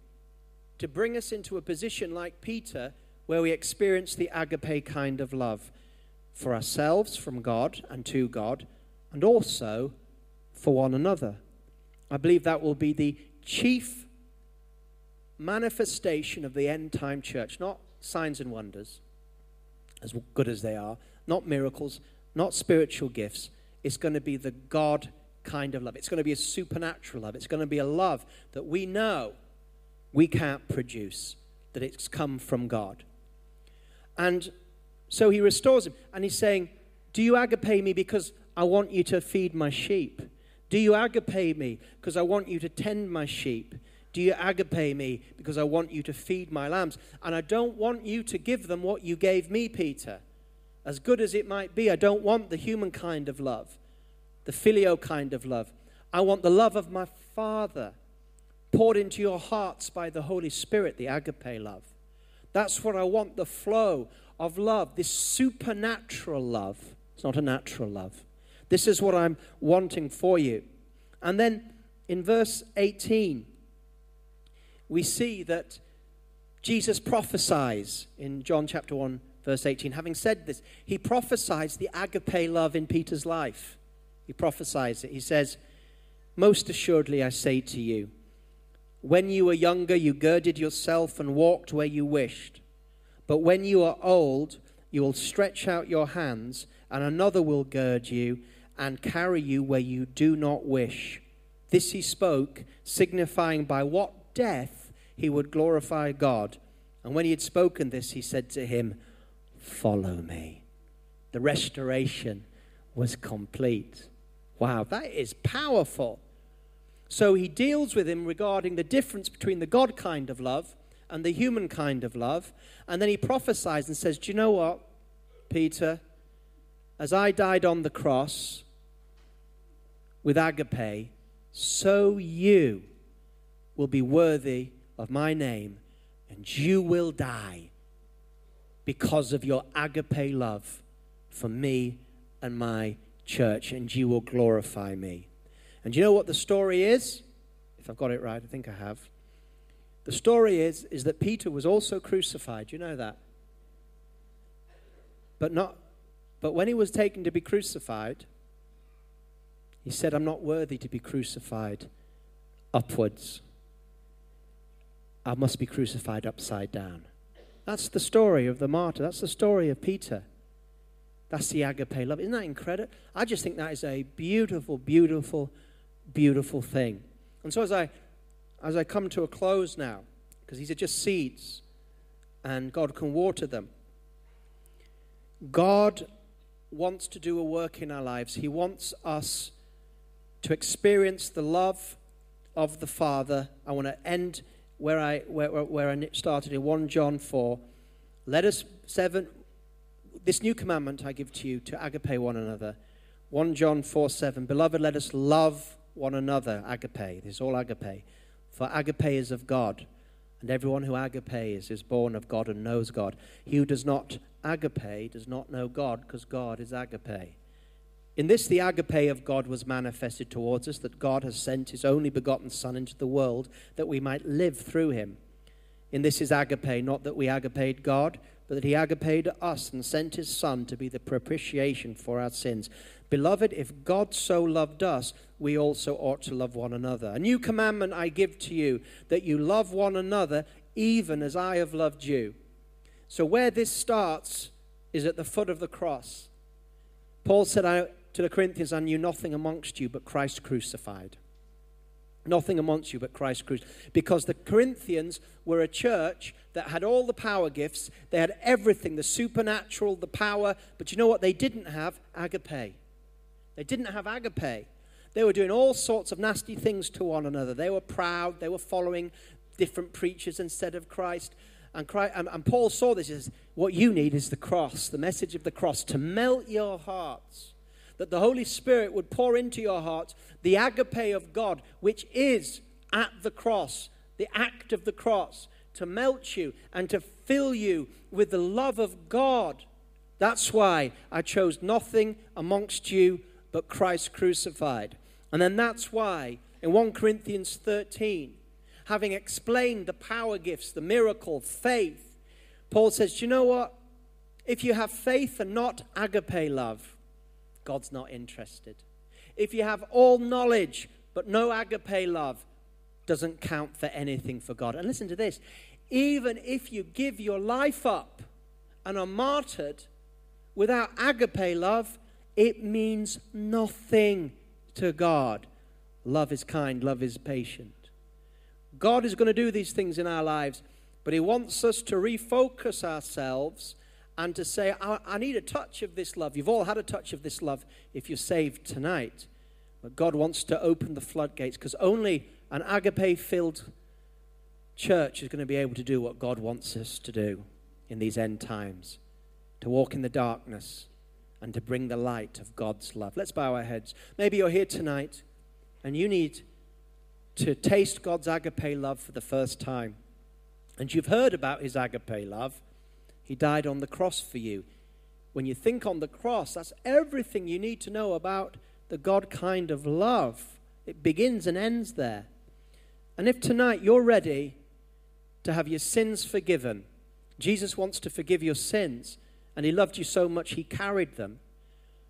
to bring us into a position like Peter where we experience the agape kind of love for ourselves from God and to God, and also for one another. I believe that will be the chief manifestation of the end time church, not signs and wonders, as good as they are, not miracles, not spiritual gifts. It's going to be the God kind of love. It's going to be a supernatural love. It's going to be a love that we know we can't produce, that it's come from God. And so he restores him, and he's saying, Do you agape me because I want you to feed my sheep? Do you agape me because I want you to tend my sheep? Do you agape me because I want you to feed my lambs? And I don't want you to give them what you gave me, Peter. As good as it might be, I don't want the human kind of love, the phileo kind of love. I want the love of my Father poured into your hearts by the Holy Spirit, the agape love. That's what I want the flow of love, this supernatural love. It's not a natural love. This is what I'm wanting for you. And then in verse 18, we see that Jesus prophesies in John chapter 1, verse 18. Having said this, he prophesies the agape love in Peter's life. He prophesies it. He says, Most assuredly, I say to you, when you were younger, you girded yourself and walked where you wished. But when you are old, you will stretch out your hands, and another will gird you and carry you where you do not wish. This he spoke, signifying by what death he would glorify God. And when he had spoken this, he said to him, Follow me. The restoration was complete. Wow, that is powerful. So he deals with him regarding the difference between the God kind of love and the human kind of love. And then he prophesies and says, Do you know what, Peter? As I died on the cross with agape, so you will be worthy of my name, and you will die because of your agape love for me and my church, and you will glorify me. And you know what the story is? If I've got it right, I think I have. The story is, is that Peter was also crucified. You know that? But not but when he was taken to be crucified, he said, I'm not worthy to be crucified upwards. I must be crucified upside down. That's the story of the martyr. That's the story of Peter. That's the agape love. Isn't that incredible? I just think that is a beautiful, beautiful, beautiful thing. And so as I as I come to a close now, because these are just seeds and God can water them. God wants to do a work in our lives. He wants us to experience the love of the Father. I want to end where I where, where I started in 1 John 4. Let us seven this new commandment I give to you to agape one another. 1 John 4 7. Beloved, let us love one another. Agape. This is all agape. For agape is of God, and everyone who agapes is born of God and knows God. He who does not agape does not know God, because God is agape. In this, the agape of God was manifested towards us, that God has sent his only begotten Son into the world that we might live through him. In this is agape, not that we agaped God, but that he agaped us and sent his Son to be the propitiation for our sins. Beloved, if God so loved us, we also ought to love one another. A new commandment I give to you, that you love one another, even as I have loved you. So, where this starts is at the foot of the cross. Paul said to the Corinthians, I knew nothing amongst you but Christ crucified. Nothing amongst you but Christ crucified. Because the Corinthians were a church that had all the power gifts, they had everything the supernatural, the power, but you know what they didn't have? Agape. They didn't have agape. They were doing all sorts of nasty things to one another. They were proud, they were following different preachers instead of Christ. And, Christ, and, and Paul saw this as what you need is the cross, the message of the cross, to melt your hearts. That the Holy Spirit would pour into your hearts the agape of God, which is at the cross, the act of the cross, to melt you and to fill you with the love of God. That's why I chose nothing amongst you but Christ crucified. And then that's why in 1 Corinthians 13, having explained the power gifts, the miracle, faith, Paul says, Do you know what? If you have faith and not agape love, God's not interested. If you have all knowledge but no agape love, doesn't count for anything for God. And listen to this even if you give your life up and are martyred without agape love, it means nothing to God. Love is kind, love is patient. God is going to do these things in our lives, but He wants us to refocus ourselves and to say, I, I, need a touch of this love. You've all had a touch of this love if you're saved tonight. But God wants to open the floodgates because only an agape filled church is going to be able to do what God wants us to do in these end times to walk in the darkness and to bring the light of God's love. Let's bow our heads. Maybe you're here tonight and you need to taste God's agape love for the first time. And you've heard about his agape love. He died on the cross for you. When you think on the cross, that's everything you need to know about the God kind of love. It begins and ends there. And if tonight you're ready to have your sins forgiven, Jesus wants to forgive your sins, and He loved you so much He carried them.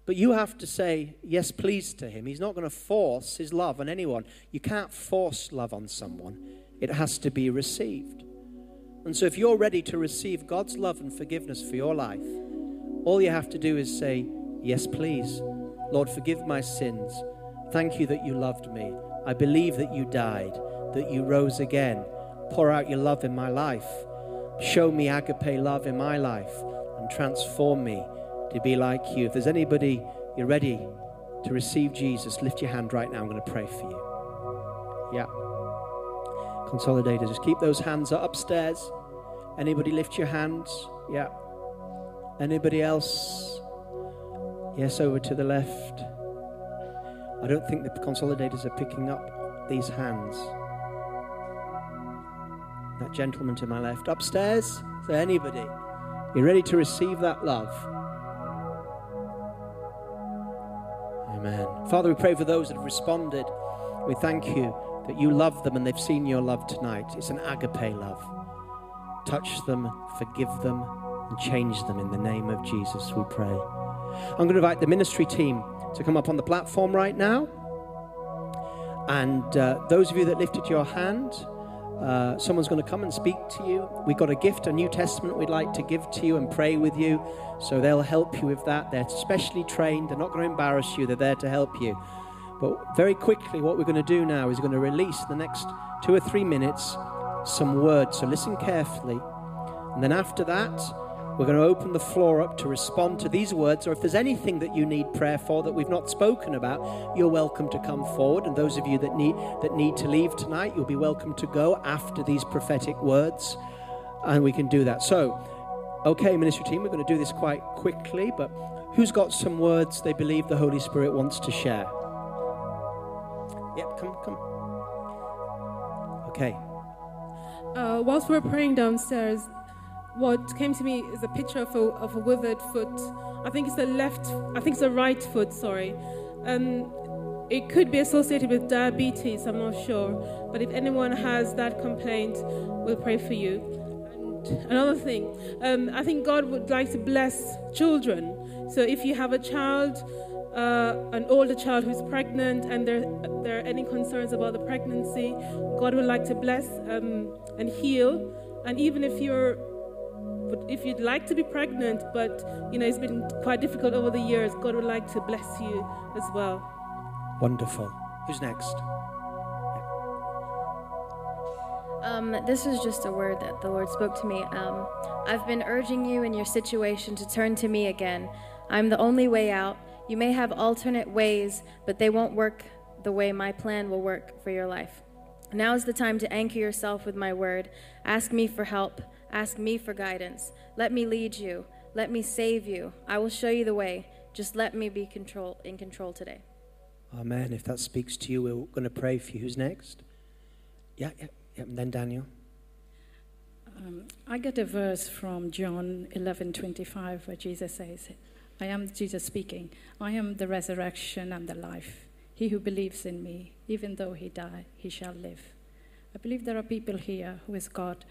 But you have to say yes, please to Him. He's not going to force His love on anyone. You can't force love on someone, it has to be received. And so, if you're ready to receive God's love and forgiveness for your life, all you have to do is say, Yes, please. Lord, forgive my sins. Thank you that you loved me. I believe that you died, that you rose again. Pour out your love in my life. Show me agape love in my life and transform me to be like you. If there's anybody you're ready to receive Jesus, lift your hand right now. I'm going to pray for you. Yeah. Consolidators, just keep those hands up upstairs. Anybody lift your hands? Yeah. Anybody else? Yes, over to the left. I don't think the consolidators are picking up these hands. That gentleman to my left. Upstairs? Is there anybody? You ready to receive that love? Amen. Father, we pray for those that have responded. We thank you that you love them and they've seen your love tonight. It's an agape love. Touch them, forgive them, and change them in the name of Jesus, we pray. I'm going to invite the ministry team to come up on the platform right now. And uh, those of you that lifted your hand, uh, someone's going to come and speak to you. We've got a gift, a New Testament we'd like to give to you and pray with you. So they'll help you with that. They're specially trained, they're not going to embarrass you, they're there to help you. But very quickly, what we're going to do now is going to release the next two or three minutes some words. So listen carefully. And then after that, we're going to open the floor up to respond to these words, or if there's anything that you need prayer for that we've not spoken about, you're welcome to come forward. And those of you that need that need to leave tonight, you'll be welcome to go after these prophetic words, and we can do that. So, okay, ministry team, we're going to do this quite quickly, but who's got some words they believe the Holy Spirit wants to share? Yep, come, come. Okay. Uh, whilst we were praying downstairs, what came to me is a picture of a, of a withered foot. I think it's the left, I think it's the right foot, sorry. Um, it could be associated with diabetes, I'm not sure. But if anyone has that complaint, we'll pray for you. And another thing, um, I think God would like to bless children. So if you have a child, uh, an older child who's pregnant, and there, there are any concerns about the pregnancy, God would like to bless um, and heal. And even if you're but if you'd like to be pregnant, but you know it's been quite difficult over the years, God would like to bless you as well. Wonderful. Who's next? Um, this is just a word that the Lord spoke to me. Um, I've been urging you in your situation to turn to me again. I'm the only way out. You may have alternate ways, but they won't work the way my plan will work for your life. Now is the time to anchor yourself with my word. Ask me for help. Ask me for guidance. Let me lead you. Let me save you. I will show you the way. Just let me be control in control today. Amen. If that speaks to you, we're going to pray for you. Who's next? Yeah, yeah, yeah. And then Daniel. Um, I get a verse from John 11:25 where Jesus says, "I am Jesus speaking. I am the resurrection and the life. He who believes in me, even though he die, he shall live." I believe there are people here who has got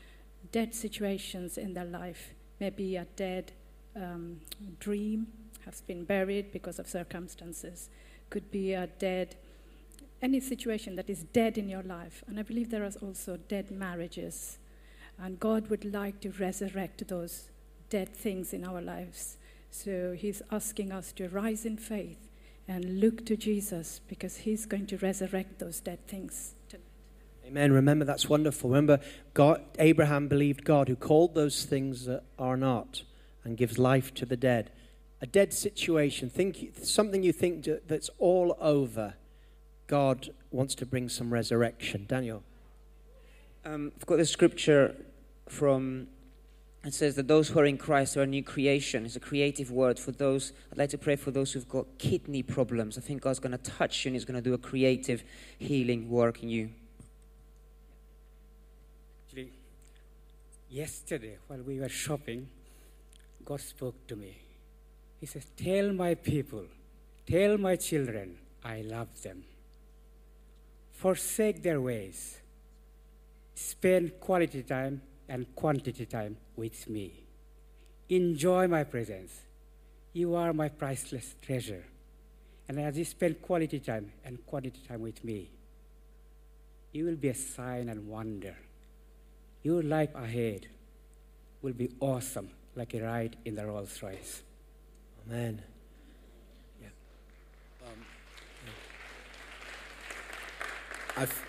dead situations in their life, maybe a dead um, dream has been buried because of circumstances, could be a dead, any situation that is dead in your life. And I believe there are also dead marriages. And God would like to resurrect those dead things in our lives. So He's asking us to rise in faith and look to Jesus because He's going to resurrect those dead things. Amen. Remember, that's wonderful. Remember, God, Abraham believed God who called those things that are not and gives life to the dead. A dead situation, think something you think that's all over. God wants to bring some resurrection. Daniel. Um, I've got the scripture from it says that those who are in Christ are a new creation. It's a creative word for those. I'd like to pray for those who've got kidney problems. I think God's going to touch you and He's going to do a creative healing work in you. Actually, yesterday while we were shopping, God spoke to me. He says, Tell my people, tell my children, I love them. Forsake their ways. Spend quality time and quantity time with me. Enjoy my presence. You are my priceless treasure. And as you spend quality time and quantity time with me, you will be a sign and wonder. Your life ahead will be awesome, like a ride in the Rolls Royce. Amen. Yeah. Um, I've,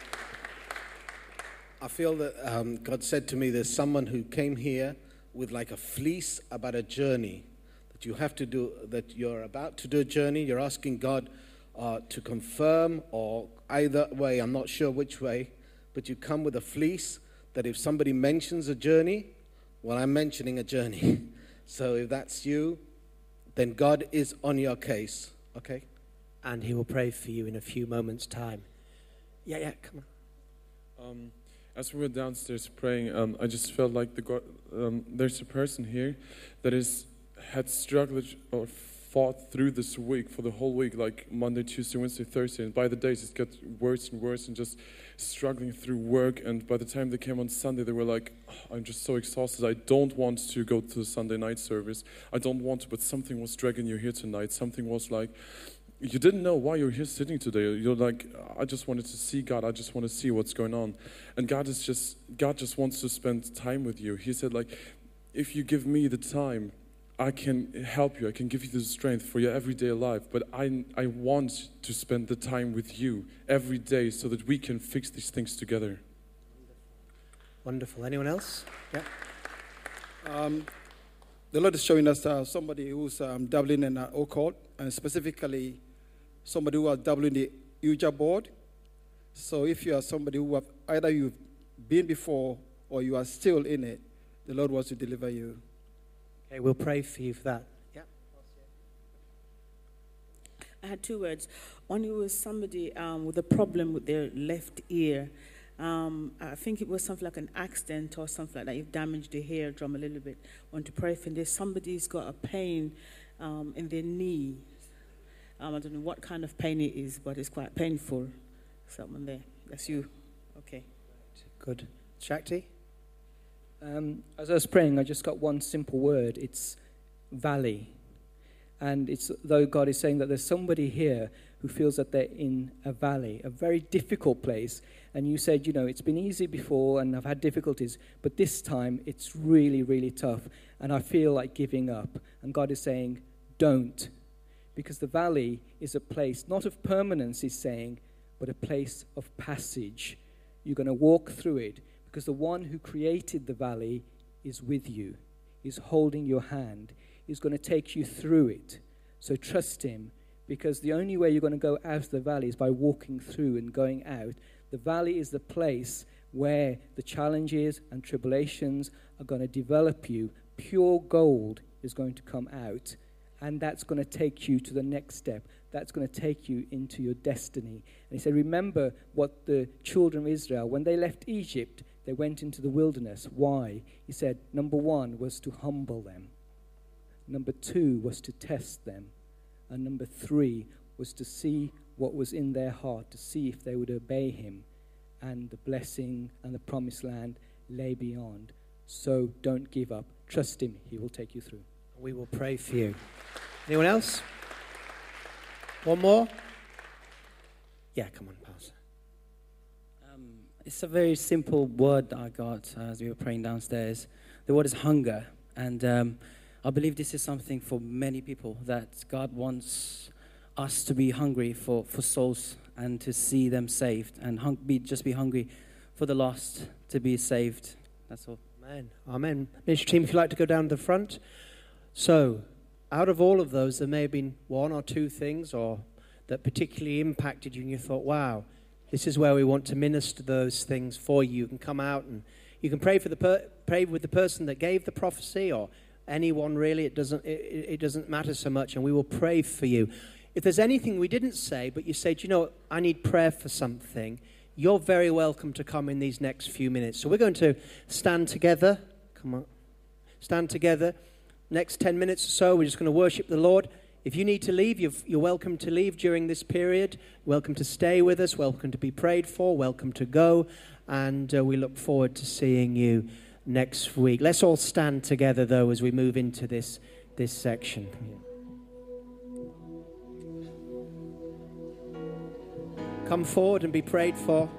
I feel that um, God said to me, there's someone who came here with like a fleece about a journey that you have to do, that you're about to do a journey. You're asking God uh, to confirm, or either way, I'm not sure which way, but you come with a fleece that if somebody mentions a journey, well, I'm mentioning a journey. so if that's you, then God is on your case, okay? And He will pray for you in a few moments' time. Yeah, yeah, come on. Um, as we were downstairs praying, um, I just felt like the God, um, there's a person here that is had struggled or fought through this week for the whole week, like Monday, Tuesday, Wednesday, Thursday, and by the days it got worse and worse, and just struggling through work. And by the time they came on Sunday, they were like, oh, "I'm just so exhausted. I don't want to go to the Sunday night service. I don't want to." But something was dragging you here tonight. Something was like, you didn't know why you're here sitting today. You're like, I just wanted to see God. I just want to see what's going on. And God is just, God just wants to spend time with you. He said, like, if you give me the time, I can help you. I can give you the strength for your everyday life. But I, I want to spend the time with you every day so that we can fix these things together. Wonderful. Anyone else? Yeah. Um, the Lord is showing us uh, somebody who's um, dabbling in uh, occult, and specifically somebody who has dabbled in the Ouija board. So if you are somebody who have either you've been before or you are still in it, the Lord wants to deliver you. Okay, we'll pray for you for that. Yeah. I had two words. One was somebody um, with a problem with their left ear. Um, I think it was something like an accident or something like that. You've damaged the eardrum a little bit. I want to pray for this. Somebody's got a pain um, in their knee. Um, I don't know what kind of pain it is, but it's quite painful. Someone there. That's you. Okay. Good. Shakti? Um, as I was praying, I just got one simple word. It's valley. And it's though God is saying that there's somebody here who feels that they're in a valley, a very difficult place. And you said, you know, it's been easy before and I've had difficulties, but this time it's really, really tough. And I feel like giving up. And God is saying, don't. Because the valley is a place not of permanence, He's saying, but a place of passage. You're going to walk through it because the one who created the valley is with you, is holding your hand, is going to take you through it. So trust Him because the only way you're going to go out of the valley is by walking through and going out. The valley is the place where the challenges and tribulations are going to develop you. Pure gold is going to come out, and that's going to take you to the next step. That's going to take you into your destiny. And he said, Remember what the children of Israel, when they left Egypt, they went into the wilderness. Why? He said, Number one was to humble them, number two was to test them, and number three was to see what was in their heart, to see if they would obey him. And the blessing and the promised land lay beyond. So don't give up. Trust him, he will take you through. We will pray for you. Anyone else? One more? Yeah, come on, Pastor. It's a very simple word that I got uh, as we were praying downstairs. The word is hunger. And um, I believe this is something for many people that God wants us to be hungry for, for souls and to see them saved and hung, be, just be hungry for the lost to be saved. That's all. Amen. Amen. Ministry team, if you'd like to go down to the front. So, out of all of those, there may have been one or two things or that particularly impacted you and you thought, wow, this is where we want to minister those things for you. You can come out and you can pray for the per- pray with the person that gave the prophecy or anyone really. It doesn't it, it doesn't matter so much, and we will pray for you. If there's anything we didn't say, but you say, Do you know, I need prayer for something, you're very welcome to come in these next few minutes. So we're going to stand together. Come on. Stand together. Next 10 minutes or so, we're just going to worship the Lord. If you need to leave, you are welcome to leave during this period. Welcome to stay with us. Welcome to be prayed for. Welcome to go. And uh, we look forward to seeing you next week. Let's all stand together, though, as we move into this, this section. Come forward and be prayed for.